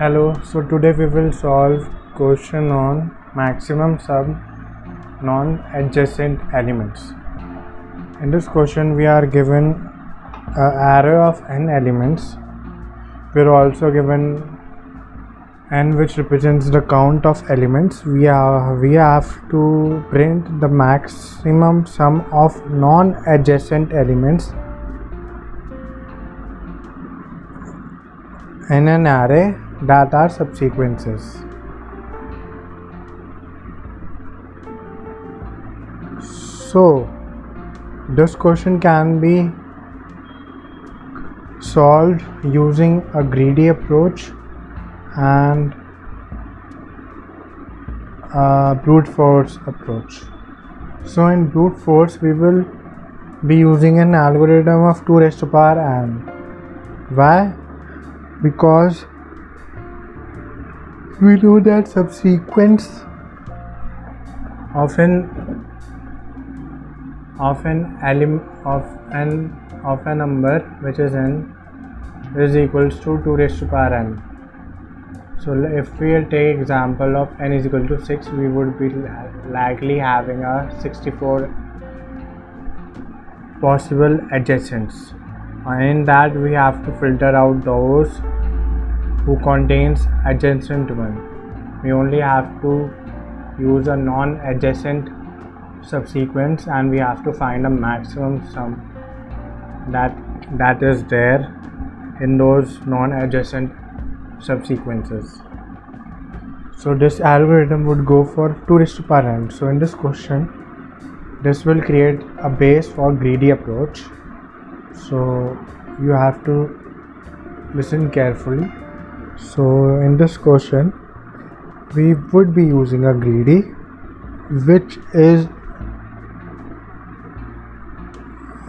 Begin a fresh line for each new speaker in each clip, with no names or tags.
Hello, so today we will solve question on maximum sum non-adjacent elements. In this question we are given an array of n elements. We are also given n which represents the count of elements. We are we have to print the maximum sum of non-adjacent elements in an array that are subsequences. So, this question can be solved using a greedy approach and a brute force approach. So, in brute force, we will be using an algorithm of 2 raised to power n. Why? Because we know that subsequence of an of an element of an of a number which is n is equals to 2 raised to the power n. So if we take example of n is equal to 6 we would be likely having a 64 possible adjacents. In that we have to filter out those who contains adjacent one. We only have to use a non-adjacent subsequence and we have to find a maximum sum that that is there in those non-adjacent subsequences. So this algorithm would go for 2 raised to power n. So in this question this will create a base for greedy approach. So you have to listen carefully so in this question we would be using a greedy which is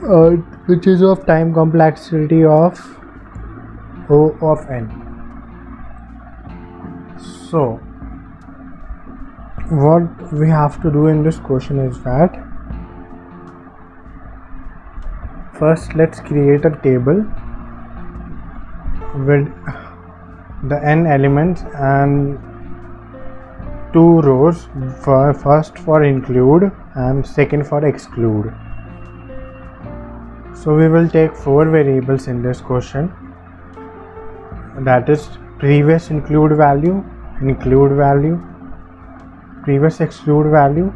uh, which is of time complexity of O of n. So what we have to do in this question is that first let's create a table with the n elements and two rows for first for include and second for exclude. So we will take four variables in this question. That is previous include value include value previous exclude value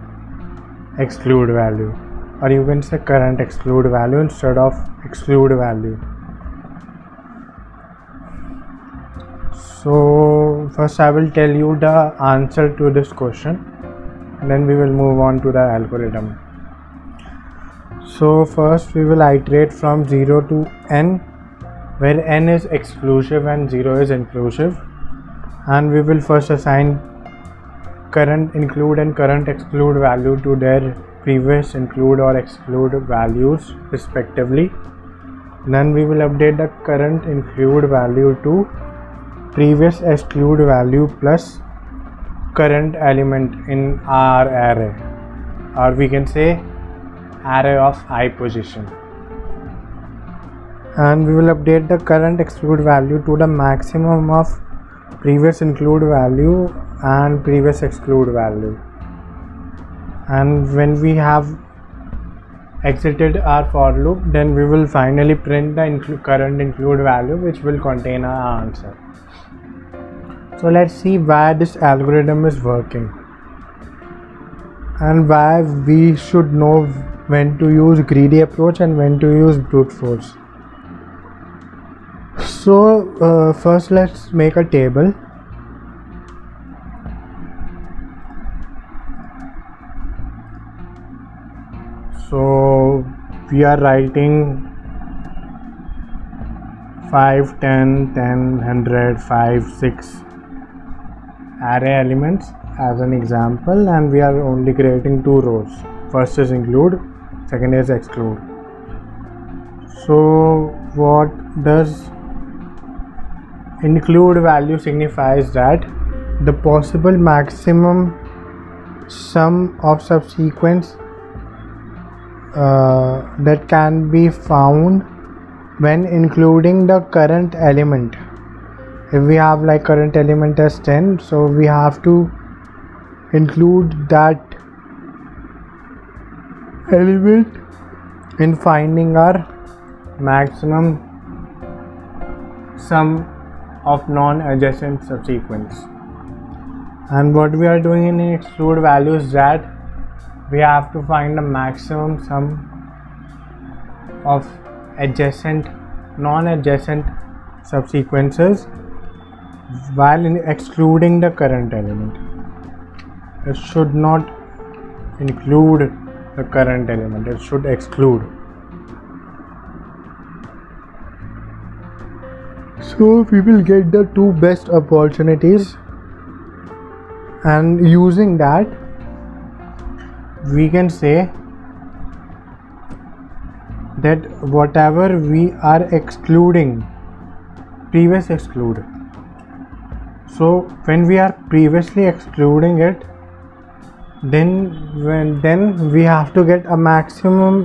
exclude value or you can say current exclude value instead of exclude value so first i will tell you the answer to this question. Then we will move on to the algorithm. So first we will iterate from 0 to n where n is exclusive and 0 is inclusive. And we will first assign current include and current exclude value to their previous include or exclude values respectively. Then we will update the current include value to previous exclude value plus current element in our array or we can say array of i position. And we will update the current exclude value to the maximum of previous include value and previous exclude value. And when we have exited our for loop then we will finally print the inclu current include value which will contain our answer so let's see why this algorithm is working and why we should know when to use greedy approach and when to use brute force. So uh, first let's make a table. So we are writing 5 10 10 100 5 6 array elements as an example and we are only creating two rows. First is include second is exclude. So what does include value signifies that the possible maximum sum of subsequence uh, that can be found when including the current element if we have like current element as 10 so we have to include that element in finding our maximum sum of non-adjacent subsequence. And what we are doing in exclude value is that we have to find the maximum sum of adjacent non-adjacent subsequences while excluding the current element it should not include the current element. It should exclude. So we will get the two best opportunities. And using that we can say that whatever we are excluding previous exclude so when we are previously excluding it then when then we have to get a maximum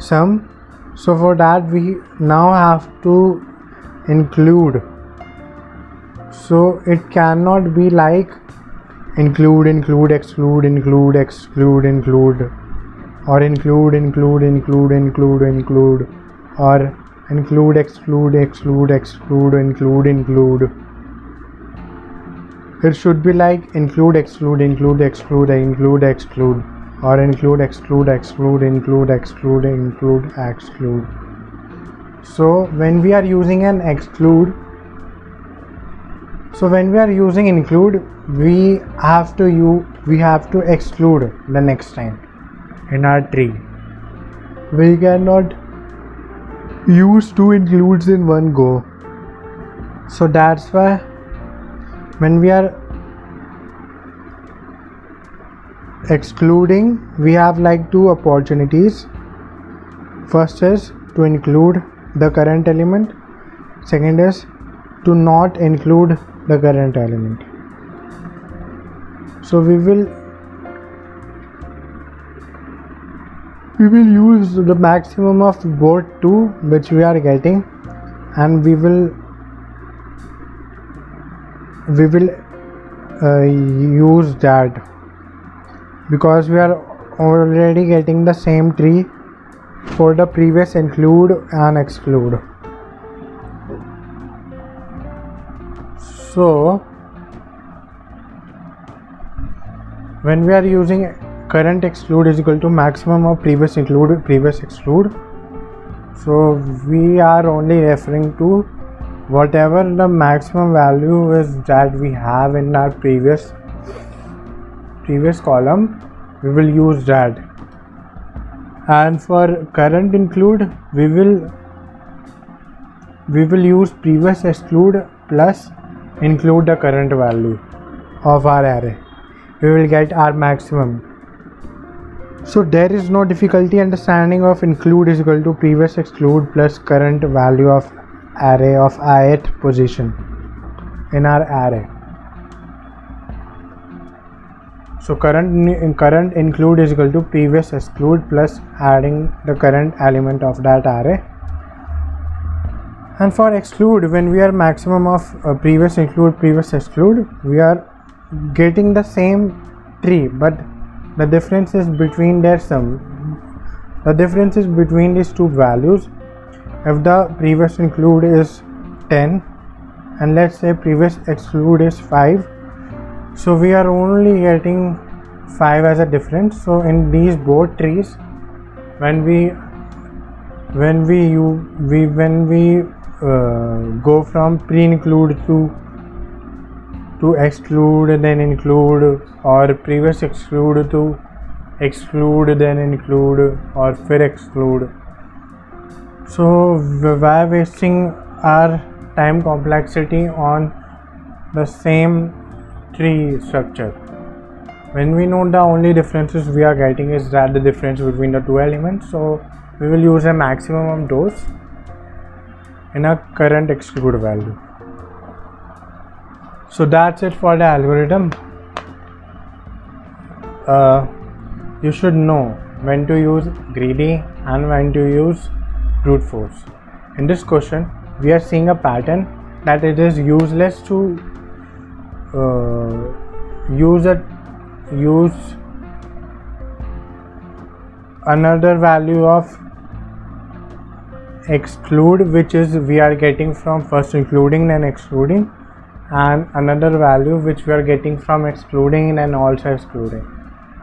sum. So for that we now have to include. So it cannot be like include include exclude include exclude include or include include include include include or include exclude exclude exclude include include it should be like include exclude include exclude include exclude or include exclude exclude include exclude include exclude. So when we are using an exclude so when we are using include we have to you we have to exclude the next time in our tree. We cannot use two includes in one go. So that's why when we are excluding we have like two opportunities. First is to include the current element. Second is to not include the current element. So we will we will use the maximum of both two which we are getting and we will we will uh, use that. Because we are already getting the same tree for the previous include and exclude. So when we are using current exclude is equal to maximum of previous include previous exclude. So we are only referring to whatever the maximum value is that we have in our previous previous column we will use that. And for current include we will we will use previous exclude plus include the current value of our array. We will get our maximum. So there is no difficulty understanding of include is equal to previous exclude plus current value of array of ith position in our array. So current current include is equal to previous exclude plus adding the current element of that array. And for exclude when we are maximum of uh, previous include previous exclude we are getting the same tree but the difference is between their sum the difference is between these two values if the previous include is 10 and let's say previous exclude is 5 so we are only getting 5 as a difference. So in these both trees when we when we you we when we uh, go from pre-include to to exclude then include or previous exclude to exclude then include or फिर exclude so why wasting our time complexity on the same tree structure. When we know the only differences we are getting is that the difference between the two elements so we will use a maximum of those in a current exclude value. So that's it for the algorithm. Uh, you should know when to use greedy and when to use brute force. In this question, we are seeing a pattern that it is useless to uh, use a use another value of exclude which is we are getting from first including and excluding and another value which we are getting from excluding and also excluding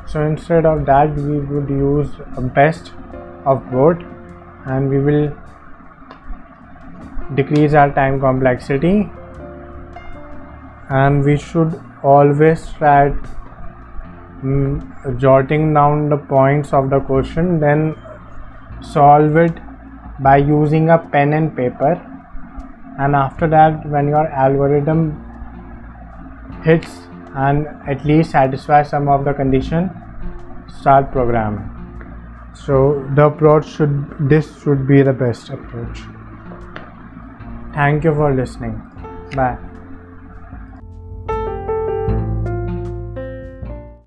so instead of that we would use best of both and we will decrease our time complexity. And we should always try mm, jotting down the points of the question then solve it by using a pen and paper. And after that when your algorithm hits and at least satisfy some of the condition start programming so the approach should this should be the best approach. Thank you for listening. Bye